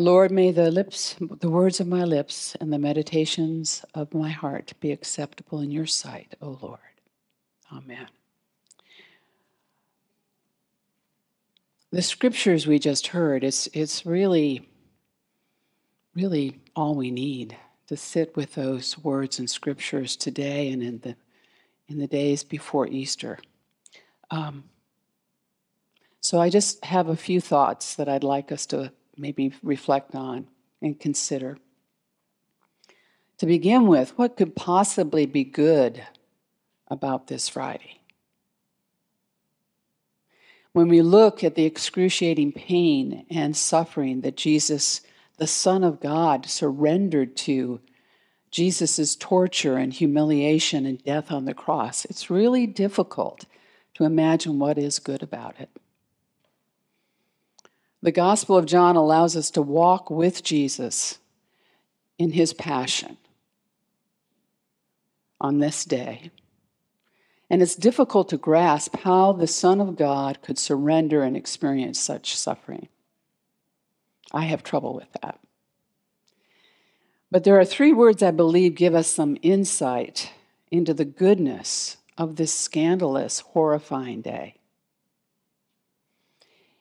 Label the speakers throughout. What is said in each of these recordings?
Speaker 1: Lord, may the lips, the words of my lips and the meditations of my heart be acceptable in your sight, O Lord. Amen. The scriptures we just heard, it's, it's really, really all we need to sit with those words and scriptures today and in the, in the days before Easter. Um, so I just have a few thoughts that I'd like us to maybe reflect on and consider. To begin with, what could possibly be good about this Friday? When we look at the excruciating pain and suffering that Jesus, the Son of God, surrendered to, Jesus' torture and humiliation and death on the cross, it's really difficult to imagine what is good about it. The Gospel of John allows us to walk with Jesus in his passion on this day. And it's difficult to grasp how the Son of God could surrender and experience such suffering. I have trouble with that. But there are three words I believe give us some insight into the goodness of this scandalous, horrifying day.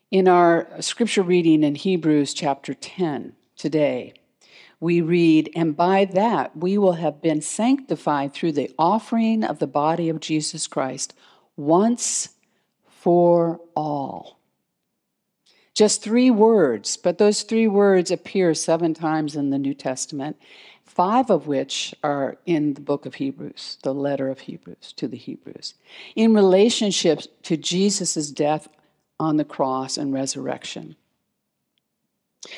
Speaker 1: In our scripture reading in Hebrews chapter 10 today, we read, And by that we will have been sanctified through the offering of the body of Jesus Christ once for all. Just three words, but those three words appear seven times in the New Testament, five of which are in the book of Hebrews, the letter of Hebrews to the Hebrews, in relationship to Jesus' death on the cross and resurrection.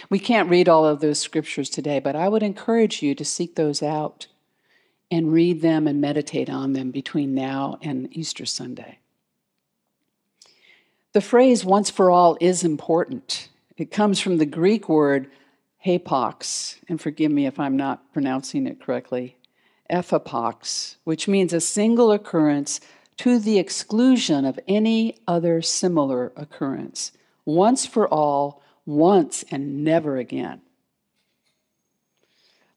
Speaker 1: We can't read all of those scriptures today, but I would encourage you to seek those out and read them and meditate on them between now and Easter Sunday. The phrase once for all is important. It comes from the Greek word hapax, and forgive me if I'm not pronouncing it correctly, ephapox, which means a single occurrence to the exclusion of any other similar occurrence, once for all, once and never again.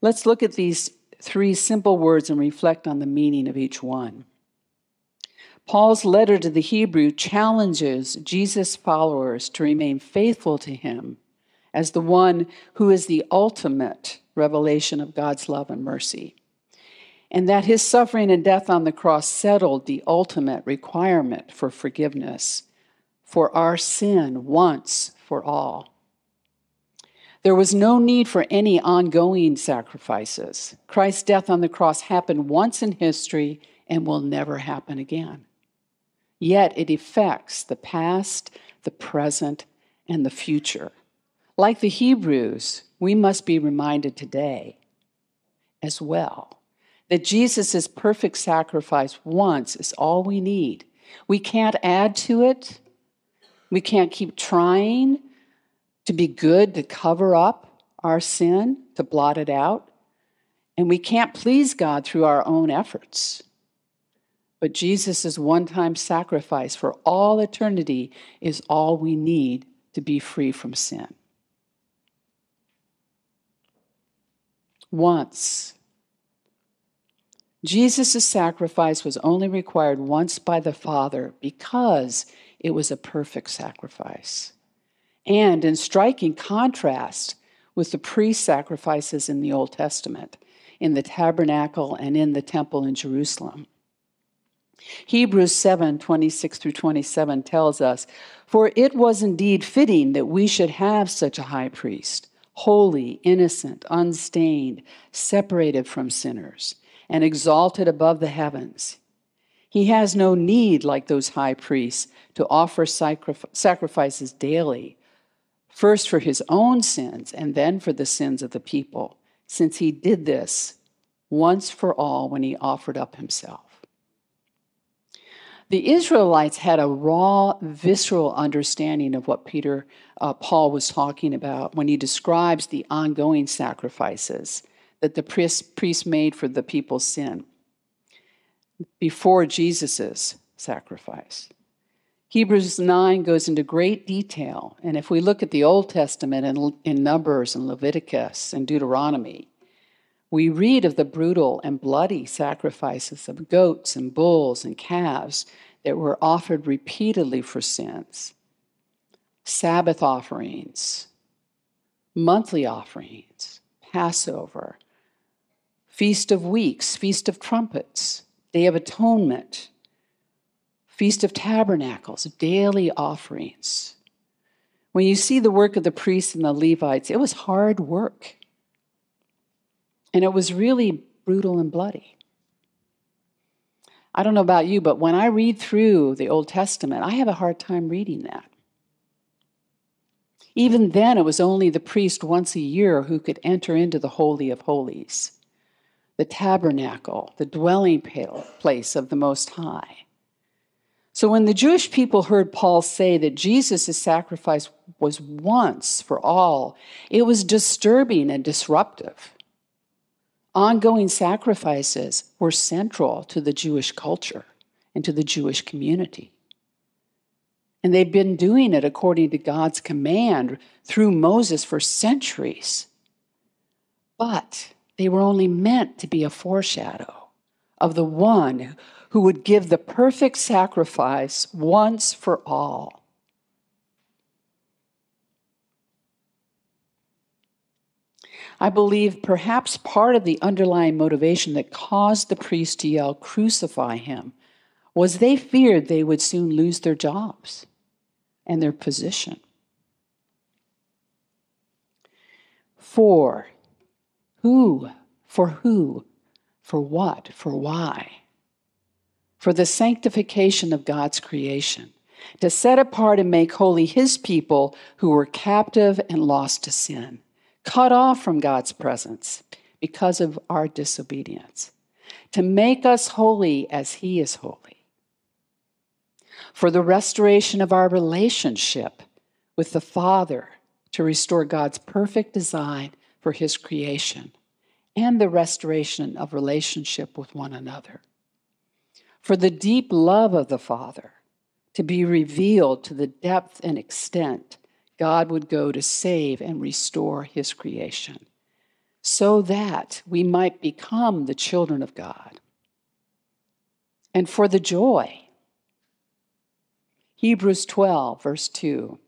Speaker 1: Let's look at these three simple words and reflect on the meaning of each one. Paul's letter to the Hebrew challenges Jesus' followers to remain faithful to him as the one who is the ultimate revelation of God's love and mercy and that his suffering and death on the cross settled the ultimate requirement for forgiveness for our sin once for all. There was no need for any ongoing sacrifices. Christ's death on the cross happened once in history and will never happen again. Yet it affects the past, the present, and the future. Like the Hebrews, we must be reminded today as well that Jesus' perfect sacrifice once is all we need. We can't add to it. We can't keep trying to be good to cover up our sin, to blot it out. And we can't please God through our own efforts. But Jesus' one time sacrifice for all eternity is all we need to be free from sin. Once Jesus' sacrifice was only required once by the Father because it was a perfect sacrifice. And in striking contrast with the priest sacrifices in the Old Testament, in the tabernacle and in the temple in Jerusalem. Hebrews 7 26 through 27 tells us, For it was indeed fitting that we should have such a high priest, holy, innocent, unstained, separated from sinners and exalted above the heavens. He has no need, like those high priests, to offer sacrifices daily, first for his own sins and then for the sins of the people, since he did this once for all when he offered up himself. The Israelites had a raw, visceral understanding of what Peter, uh, Paul was talking about when he describes the ongoing sacrifices that the priest, made for the people's sin before Jesus' sacrifice. Hebrews 9 goes into great detail. And if we look at the Old Testament in Numbers and Leviticus and Deuteronomy, we read of the brutal and bloody sacrifices of goats and bulls and calves that were offered repeatedly for sins, Sabbath offerings, monthly offerings, Passover, Feast of Weeks, Feast of Trumpets, Day of Atonement, Feast of Tabernacles, daily offerings. When you see the work of the priests and the Levites, it was hard work. And it was really brutal and bloody. I don't know about you, but when I read through the Old Testament, I have a hard time reading that. Even then, it was only the priest once a year who could enter into the Holy of Holies, the tabernacle, the dwelling place of the Most High. So when the Jewish people heard Paul say that Jesus' sacrifice was once for all, it was disturbing and disruptive. Ongoing sacrifices were central to the Jewish culture and to the Jewish community. And they've been doing it according to God's command through Moses for centuries. But they were only meant to be a foreshadow of the one who would give the perfect sacrifice once for all. I believe perhaps part of the underlying motivation that caused the priests to yell, Crucify him, was they feared they would soon lose their jobs and their position. For who? For who? For what? For why? for the sanctification of God's creation, to set apart and make holy his people who were captive and lost to sin, cut off from God's presence because of our disobedience, to make us holy as he is holy, for the restoration of our relationship with the Father, to restore God's perfect design for his creation, and the restoration of relationship with one another for the deep love of the Father to be revealed to the depth and extent God would go to save and restore his creation, so that we might become the children of God. And for the joy. Hebrews 12, verse 2,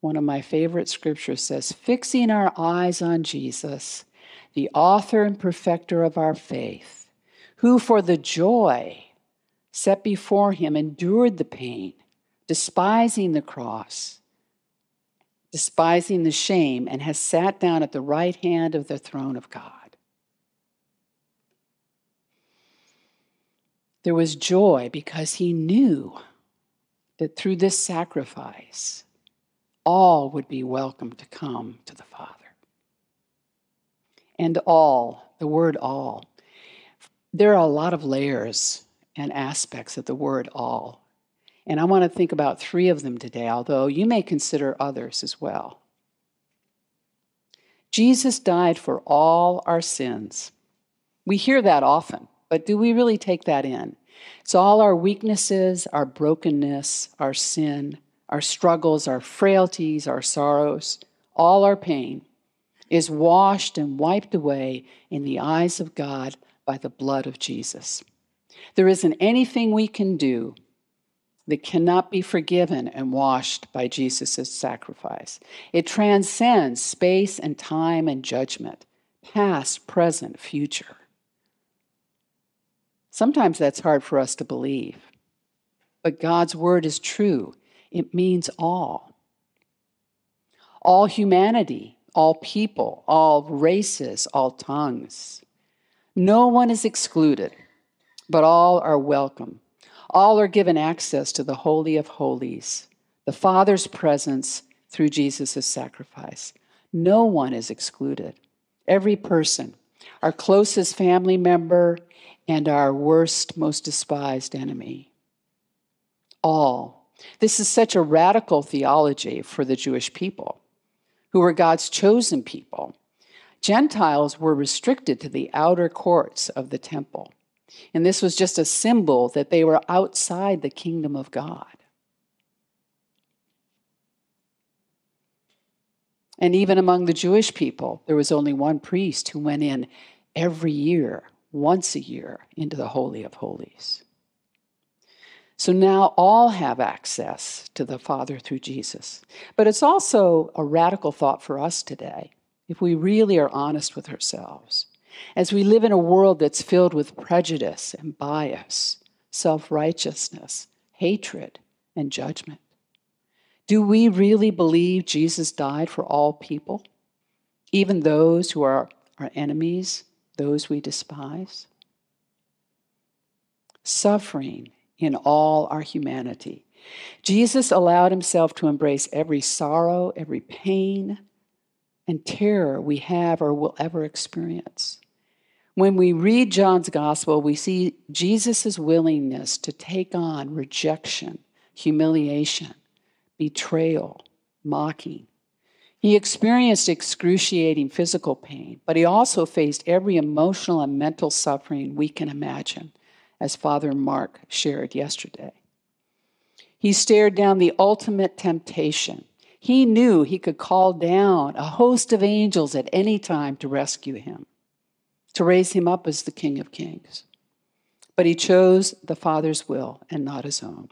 Speaker 1: one of my favorite scriptures says, Fixing our eyes on Jesus, the author and perfecter of our faith, who for the joy set before him, endured the pain, despising the cross, despising the shame, and has sat down at the right hand of the throne of God. There was joy because he knew that through this sacrifice, all would be welcome to come to the Father. And all, the word all, there are a lot of layers and aspects of the word all. And I want to think about three of them today, although you may consider others as well. Jesus died for all our sins. We hear that often, but do we really take that in? It's all our weaknesses, our brokenness, our sin, our struggles, our frailties, our sorrows, all our pain is washed and wiped away in the eyes of God by the blood of Jesus. There isn't anything we can do that cannot be forgiven and washed by Jesus' sacrifice. It transcends space and time and judgment, past, present, future. Sometimes that's hard for us to believe, but God's word is true. It means all. All humanity, all people, all races, all tongues. No one is excluded but all are welcome. All are given access to the Holy of Holies, the Father's presence through Jesus' sacrifice. No one is excluded. Every person, our closest family member, and our worst, most despised enemy. All. This is such a radical theology for the Jewish people, who were God's chosen people. Gentiles were restricted to the outer courts of the temple. And this was just a symbol that they were outside the kingdom of God. And even among the Jewish people, there was only one priest who went in every year, once a year, into the Holy of Holies. So now all have access to the Father through Jesus. But it's also a radical thought for us today, if we really are honest with ourselves. As we live in a world that's filled with prejudice and bias, self righteousness, hatred, and judgment. Do we really believe Jesus died for all people, even those who are our enemies, those we despise? Suffering in all our humanity. Jesus allowed himself to embrace every sorrow, every pain, and terror we have or will ever experience. When we read John's gospel, we see Jesus' willingness to take on rejection, humiliation, betrayal, mocking. He experienced excruciating physical pain, but he also faced every emotional and mental suffering we can imagine, as Father Mark shared yesterday. He stared down the ultimate temptation. He knew he could call down a host of angels at any time to rescue him to raise him up as the King of Kings. But he chose the Father's will and not his own.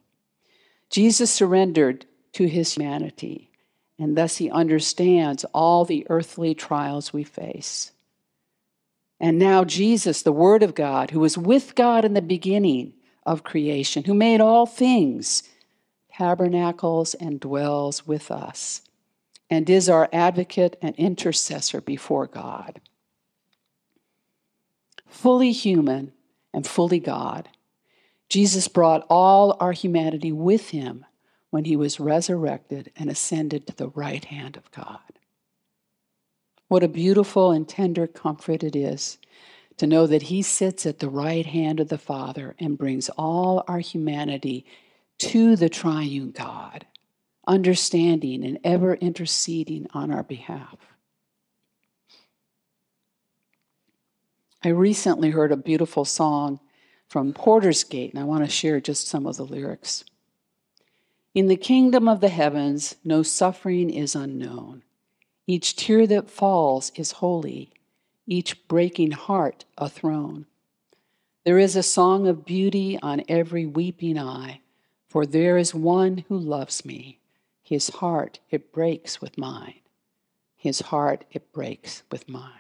Speaker 1: Jesus surrendered to his humanity, and thus he understands all the earthly trials we face. And now, Jesus, the Word of God, who was with God in the beginning of creation, who made all things, tabernacles and dwells with us, and is our advocate and intercessor before God fully human and fully God. Jesus brought all our humanity with him when he was resurrected and ascended to the right hand of God. What a beautiful and tender comfort it is to know that he sits at the right hand of the Father and brings all our humanity to the triune God, understanding and ever interceding on our behalf. I recently heard a beautiful song from Porter's Gate, and I want to share just some of the lyrics. In the kingdom of the heavens, no suffering is unknown. Each tear that falls is holy, each breaking heart a throne. There is a song of beauty on every weeping eye, for there is one who loves me. His heart it breaks with mine. His heart it breaks with mine.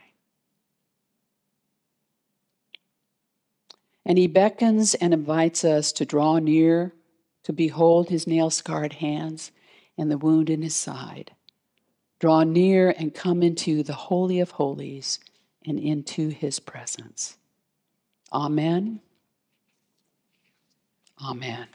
Speaker 1: And he beckons and invites us to draw near, to behold his nail scarred hands and the wound in his side. Draw near and come into the Holy of Holies and into his presence. Amen. Amen.